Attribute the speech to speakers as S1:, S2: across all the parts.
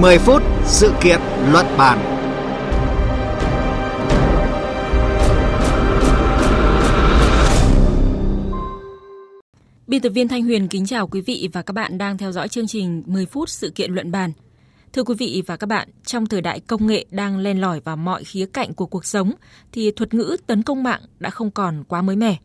S1: 10 phút sự kiện luận bàn.
S2: Biên tập viên Thanh Huyền kính chào quý vị và các bạn đang theo dõi chương trình 10 phút sự kiện luận bàn. Thưa quý vị và các bạn, trong thời đại công nghệ đang len lỏi vào mọi khía cạnh của cuộc sống thì thuật ngữ tấn công mạng đã không còn quá mới mẻ.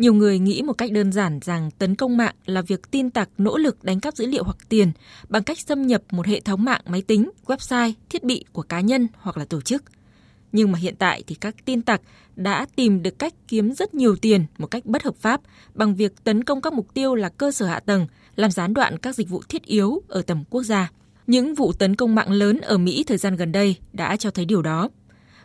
S2: Nhiều người nghĩ một cách đơn giản rằng tấn công mạng là việc tin tặc nỗ lực đánh cắp dữ liệu hoặc tiền bằng cách xâm nhập một hệ thống mạng máy tính, website, thiết bị của cá nhân hoặc là tổ chức. Nhưng mà hiện tại thì các tin tặc đã tìm được cách kiếm rất nhiều tiền một cách bất hợp pháp bằng việc tấn công các mục tiêu là cơ sở hạ tầng, làm gián đoạn các dịch vụ thiết yếu ở tầm quốc gia. Những vụ tấn công mạng lớn ở Mỹ thời gian gần đây đã cho thấy điều đó.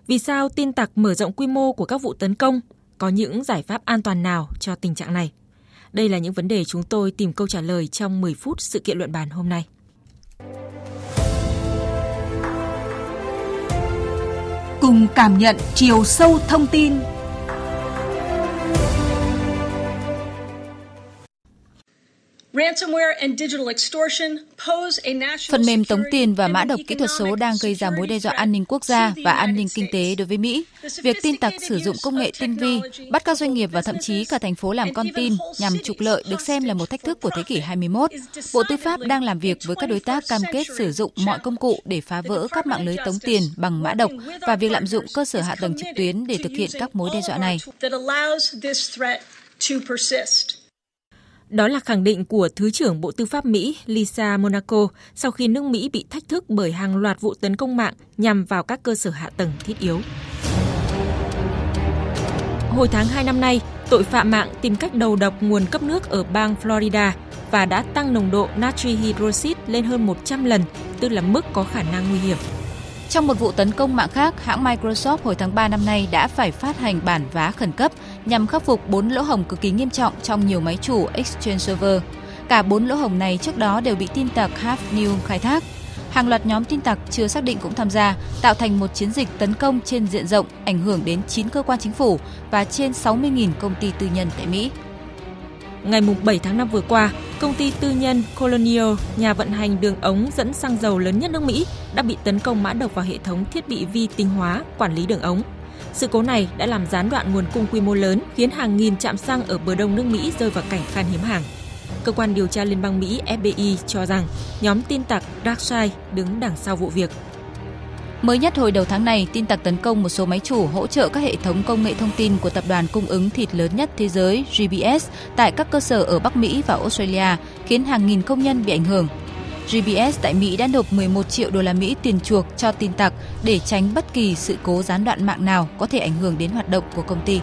S2: Vì sao tin tặc mở rộng quy mô của các vụ tấn công có những giải pháp an toàn nào cho tình trạng này? Đây là những vấn đề chúng tôi tìm câu trả lời trong 10 phút sự kiện luận bàn hôm nay.
S3: Cùng cảm nhận chiều sâu thông tin
S4: Phần mềm tống tiền và mã độc kỹ thuật số đang gây ra mối đe dọa an ninh quốc gia và an ninh kinh tế đối với Mỹ. Việc tin tặc sử dụng công nghệ tinh vi, bắt các doanh nghiệp và thậm chí cả thành phố làm con tin nhằm trục lợi được xem là một thách thức của thế kỷ 21. Bộ Tư pháp đang làm việc với các đối tác cam kết sử dụng mọi công cụ để phá vỡ các mạng lưới tống tiền bằng mã độc và việc lạm dụng cơ sở hạ tầng trực tuyến để thực hiện các mối đe dọa này.
S2: Đó là khẳng định của Thứ trưởng Bộ Tư pháp Mỹ Lisa Monaco sau khi nước Mỹ bị thách thức bởi hàng loạt vụ tấn công mạng nhằm vào các cơ sở hạ tầng thiết yếu. Hồi tháng 2 năm nay, tội phạm mạng tìm cách đầu độc nguồn cấp nước ở bang Florida và đã tăng nồng độ natri hydroxit lên hơn 100 lần, tức là mức có khả năng nguy hiểm.
S4: Trong một vụ tấn công mạng khác, hãng Microsoft hồi tháng 3 năm nay đã phải phát hành bản vá khẩn cấp nhằm khắc phục 4 lỗ hổng cực kỳ nghiêm trọng trong nhiều máy chủ Exchange Server. Cả 4 lỗ hổng này trước đó đều bị tin tặc Half New khai thác. Hàng loạt nhóm tin tặc chưa xác định cũng tham gia, tạo thành một chiến dịch tấn công trên diện rộng, ảnh hưởng đến 9 cơ quan chính phủ và trên 60.000 công ty tư nhân tại Mỹ.
S2: Ngày 7 tháng 5 vừa qua, công ty tư nhân Colonial, nhà vận hành đường ống dẫn xăng dầu lớn nhất nước Mỹ, đã bị tấn công mã độc vào hệ thống thiết bị vi tinh hóa quản lý đường ống. Sự cố này đã làm gián đoạn nguồn cung quy mô lớn, khiến hàng nghìn trạm xăng ở bờ đông nước Mỹ rơi vào cảnh khan hiếm hàng. Cơ quan điều tra liên bang Mỹ FBI cho rằng nhóm tin tặc DarkSide đứng đằng sau vụ việc.
S4: Mới nhất hồi đầu tháng này, tin tặc tấn công một số máy chủ hỗ trợ các hệ thống công nghệ thông tin của tập đoàn cung ứng thịt lớn nhất thế giới GBS tại các cơ sở ở Bắc Mỹ và Australia, khiến hàng nghìn công nhân bị ảnh hưởng. GBS tại Mỹ đã nộp 11 triệu đô la Mỹ tiền chuộc cho tin tặc để tránh bất kỳ sự cố gián đoạn mạng nào có thể ảnh hưởng đến hoạt động của công ty.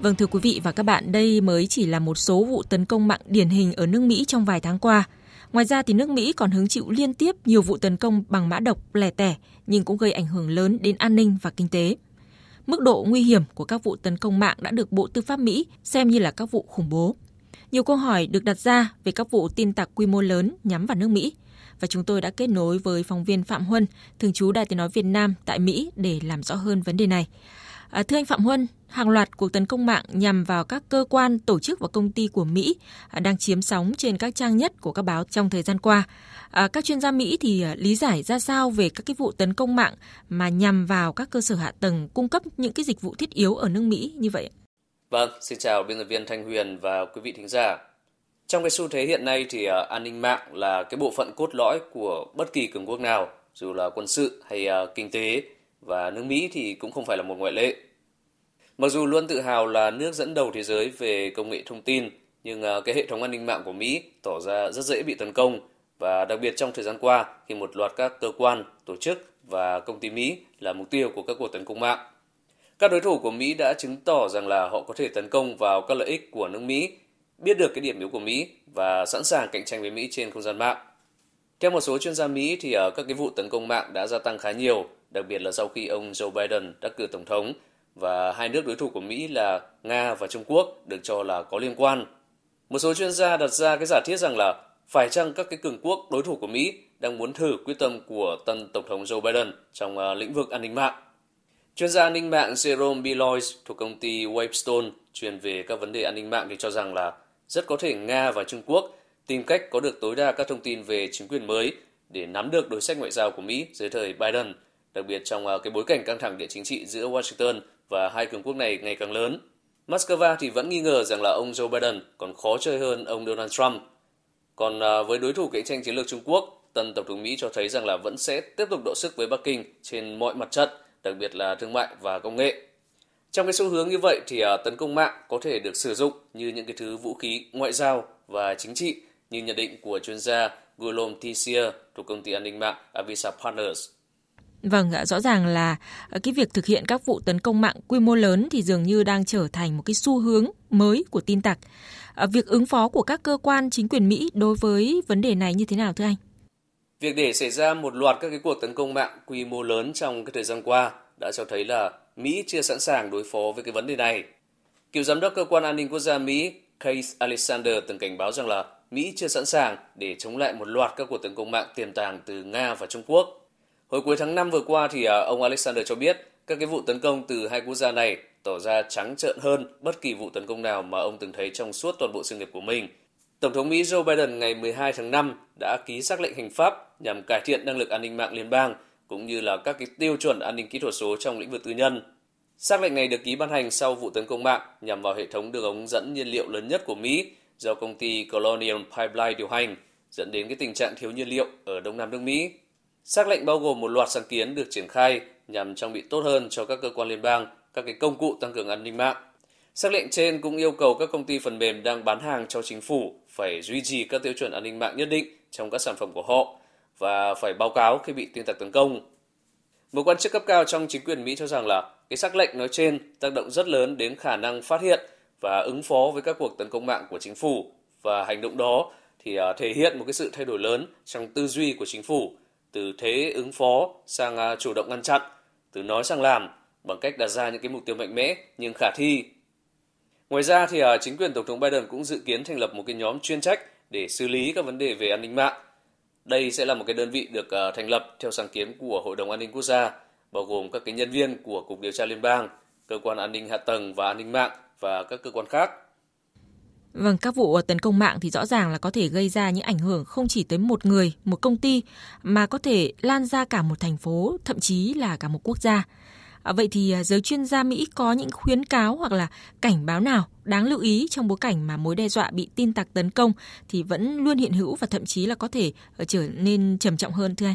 S2: Vâng thưa quý vị và các bạn, đây mới chỉ là một số vụ tấn công mạng điển hình ở nước Mỹ trong vài tháng qua. Ngoài ra thì nước Mỹ còn hứng chịu liên tiếp nhiều vụ tấn công bằng mã độc lẻ tẻ nhưng cũng gây ảnh hưởng lớn đến an ninh và kinh tế. Mức độ nguy hiểm của các vụ tấn công mạng đã được Bộ Tư pháp Mỹ xem như là các vụ khủng bố. Nhiều câu hỏi được đặt ra về các vụ tin tặc quy mô lớn nhắm vào nước Mỹ và chúng tôi đã kết nối với phóng viên Phạm Huân, thường trú Đài Tiếng nói Việt Nam tại Mỹ để làm rõ hơn vấn đề này. À, thưa anh Phạm Huân, hàng loạt cuộc tấn công mạng nhằm vào các cơ quan, tổ chức và công ty của Mỹ à, đang chiếm sóng trên các trang nhất của các báo trong thời gian qua. À, các chuyên gia Mỹ thì à, lý giải ra sao về các cái vụ tấn công mạng mà nhằm vào các cơ sở hạ tầng cung cấp những cái dịch vụ thiết yếu ở nước Mỹ như vậy?
S5: Vâng, xin chào biên tập viên Thanh Huyền và quý vị thính giả. Trong cái xu thế hiện nay thì uh, an ninh mạng là cái bộ phận cốt lõi của bất kỳ cường quốc nào, dù là quân sự hay uh, kinh tế và nước Mỹ thì cũng không phải là một ngoại lệ. Mặc dù luôn tự hào là nước dẫn đầu thế giới về công nghệ thông tin, nhưng uh, cái hệ thống an ninh mạng của Mỹ tỏ ra rất dễ bị tấn công và đặc biệt trong thời gian qua khi một loạt các cơ quan, tổ chức và công ty Mỹ là mục tiêu của các cuộc tấn công mạng. Các đối thủ của Mỹ đã chứng tỏ rằng là họ có thể tấn công vào các lợi ích của nước Mỹ, biết được cái điểm yếu của Mỹ và sẵn sàng cạnh tranh với Mỹ trên không gian mạng. Theo một số chuyên gia Mỹ thì ở các cái vụ tấn công mạng đã gia tăng khá nhiều, đặc biệt là sau khi ông Joe Biden đắc cử tổng thống và hai nước đối thủ của Mỹ là Nga và Trung Quốc được cho là có liên quan. Một số chuyên gia đặt ra cái giả thiết rằng là phải chăng các cái cường quốc đối thủ của Mỹ đang muốn thử quyết tâm của tân tổng thống Joe Biden trong ờ, lĩnh vực an ninh mạng. Chuyên gia an ninh mạng Jerome Belois thuộc công ty Wavestone chuyên về các vấn đề an ninh mạng thì cho rằng là rất có thể Nga và Trung Quốc tìm cách có được tối đa các thông tin về chính quyền mới để nắm được đối sách ngoại giao của Mỹ dưới thời Biden, đặc biệt trong à, cái bối cảnh căng thẳng địa chính trị giữa Washington và hai cường quốc này ngày càng lớn. Moscow thì vẫn nghi ngờ rằng là ông Joe Biden còn khó chơi hơn ông Donald Trump. Còn à, với đối thủ cạnh tranh chiến lược Trung Quốc, tân Tổng thống Mỹ cho thấy rằng là vẫn sẽ tiếp tục độ sức với Bắc Kinh trên mọi mặt trận, đặc biệt là thương mại và công nghệ. Trong cái xu hướng như vậy thì à, tấn công mạng có thể được sử dụng như những cái thứ vũ khí ngoại giao và chính trị như nhận định của chuyên gia Guillaume Tissier thuộc công ty an ninh mạng Avisa Partners.
S2: Vâng, rõ ràng là cái việc thực hiện các vụ tấn công mạng quy mô lớn thì dường như đang trở thành một cái xu hướng mới của tin tặc. À, việc ứng phó của các cơ quan chính quyền Mỹ đối với vấn đề này như thế nào thưa anh?
S5: Việc để xảy ra một loạt các cái cuộc tấn công mạng quy mô lớn trong cái thời gian qua đã cho thấy là Mỹ chưa sẵn sàng đối phó với cái vấn đề này. Cựu giám đốc cơ quan an ninh quốc gia Mỹ Case Alexander, từng cảnh báo rằng là Mỹ chưa sẵn sàng để chống lại một loạt các cuộc tấn công mạng tiềm tàng từ Nga và Trung Quốc. Hồi cuối tháng 5 vừa qua thì à, ông Alexander cho biết các cái vụ tấn công từ hai quốc gia này tỏ ra trắng trợn hơn bất kỳ vụ tấn công nào mà ông từng thấy trong suốt toàn bộ sự nghiệp của mình. Tổng thống Mỹ Joe Biden ngày 12 tháng 5 đã ký xác lệnh hành pháp nhằm cải thiện năng lực an ninh mạng liên bang cũng như là các cái tiêu chuẩn an ninh kỹ thuật số trong lĩnh vực tư nhân. Xác lệnh này được ký ban hành sau vụ tấn công mạng nhằm vào hệ thống đường ống dẫn nhiên liệu lớn nhất của Mỹ do công ty Colonial Pipeline điều hành, dẫn đến cái tình trạng thiếu nhiên liệu ở đông nam nước Mỹ. Xác lệnh bao gồm một loạt sáng kiến được triển khai nhằm trang bị tốt hơn cho các cơ quan liên bang các cái công cụ tăng cường an ninh mạng. Xác lệnh trên cũng yêu cầu các công ty phần mềm đang bán hàng cho chính phủ phải duy trì các tiêu chuẩn an ninh mạng nhất định trong các sản phẩm của họ và phải báo cáo khi bị tin tặc tấn công. Một quan chức cấp cao trong chính quyền Mỹ cho rằng là cái xác lệnh nói trên tác động rất lớn đến khả năng phát hiện và ứng phó với các cuộc tấn công mạng của chính phủ và hành động đó thì à, thể hiện một cái sự thay đổi lớn trong tư duy của chính phủ từ thế ứng phó sang à, chủ động ngăn chặn, từ nói sang làm bằng cách đặt ra những cái mục tiêu mạnh mẽ nhưng khả thi. Ngoài ra thì à, chính quyền Tổng thống Biden cũng dự kiến thành lập một cái nhóm chuyên trách để xử lý các vấn đề về an ninh mạng. Đây sẽ là một cái đơn vị được à, thành lập theo sáng kiến của Hội đồng An ninh Quốc gia, bao gồm các cái nhân viên của Cục Điều tra Liên bang, Cơ quan An ninh Hạ tầng và An ninh mạng và các cơ quan khác.
S2: Vâng, các vụ à, tấn công mạng thì rõ ràng là có thể gây ra những ảnh hưởng không chỉ tới một người, một công ty mà có thể lan ra cả một thành phố, thậm chí là cả một quốc gia. À, vậy thì à, giới chuyên gia Mỹ có những khuyến cáo hoặc là cảnh báo nào đáng lưu ý trong bối cảnh mà mối đe dọa bị tin tặc tấn công thì vẫn luôn hiện hữu và thậm chí là có thể ờ, trở nên trầm trọng hơn thưa anh?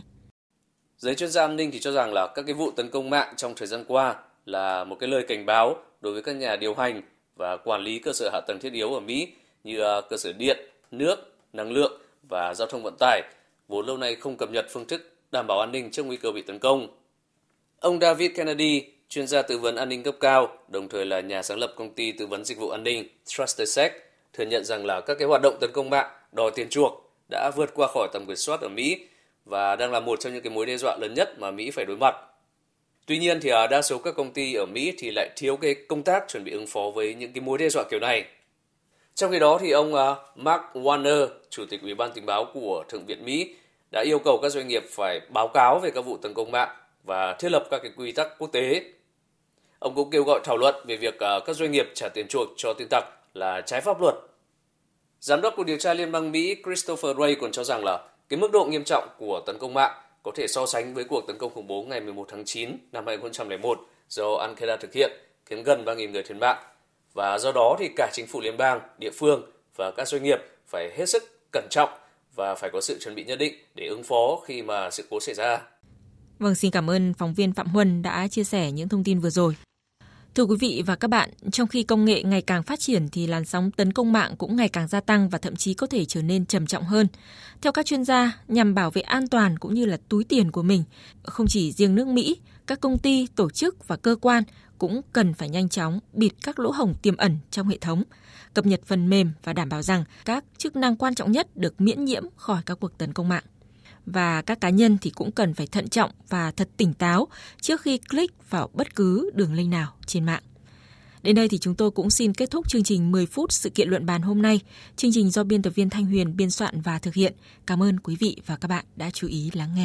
S5: Giới chuyên gia an ninh thì cho rằng là các cái vụ tấn công mạng trong thời gian qua là một cái lời cảnh báo đối với các nhà điều hành và quản lý cơ sở hạ tầng thiết yếu ở Mỹ như à, cơ sở điện, nước, năng lượng và giao thông vận tải, vốn lâu nay không cập nhật phương thức đảm bảo an ninh trước nguy cơ bị tấn công. Ông David Kennedy, chuyên gia tư vấn an ninh cấp cao, đồng thời là nhà sáng lập công ty tư vấn dịch vụ an ninh TrustedSec, thừa nhận rằng là các cái hoạt động tấn công mạng đòi tiền chuộc đã vượt qua khỏi tầm kiểm soát ở Mỹ và đang là một trong những cái mối đe dọa lớn nhất mà Mỹ phải đối mặt Tuy nhiên thì à, đa số các công ty ở Mỹ thì lại thiếu cái công tác chuẩn bị ứng phó với những cái mối đe dọa kiểu này. Trong khi đó thì ông à, Mark Warner, chủ tịch Ủy ban tình báo của Thượng viện Mỹ, đã yêu cầu các doanh nghiệp phải báo cáo về các vụ tấn công mạng và thiết lập các cái quy tắc quốc tế. Ông cũng kêu gọi thảo luận về việc ờ, các doanh nghiệp trả tiền chuộc cho tin tặc là trái pháp luật. Giám đốc cuộc điều tra Liên bang Mỹ Christopher Wray còn cho rằng là cái mức độ nghiêm trọng của tấn công mạng có thể so sánh với cuộc tấn công khủng bố ngày 11 tháng 9 năm 2001 do Al-Qaeda thực hiện, khiến gần 3.000 người thiệt mạng. Và do đó thì cả chính phủ liên bang, địa phương và các doanh nghiệp phải hết sức cẩn trọng và phải có sự chuẩn bị nhất định để ứng phó khi mà sự cố xảy ra.
S2: Vâng, xin cảm ơn phóng viên Phạm Huân đã chia sẻ những thông tin vừa rồi. Thưa quý vị và các bạn, trong khi công nghệ ngày càng phát triển thì làn sóng tấn công mạng cũng ngày càng gia tăng và thậm chí có thể trở nên trầm trọng hơn. Theo các chuyên gia, nhằm bảo vệ an toàn cũng như là túi tiền của mình, không chỉ riêng nước Mỹ, các công ty, tổ chức và cơ quan cũng cần phải nhanh chóng bịt các lỗ hổng tiềm ẩn trong hệ thống, cập nhật phần mềm và đảm bảo rằng các chức năng quan trọng nhất được miễn nhiễm khỏi các cuộc tấn công mạng và các cá nhân thì cũng cần phải thận trọng và thật tỉnh táo trước khi click vào bất cứ đường link nào trên mạng. Đến đây thì chúng tôi cũng xin kết thúc chương trình 10 phút sự kiện luận bàn hôm nay. Chương trình do biên tập viên Thanh Huyền biên soạn và thực hiện. Cảm ơn quý vị và các bạn đã chú ý lắng nghe.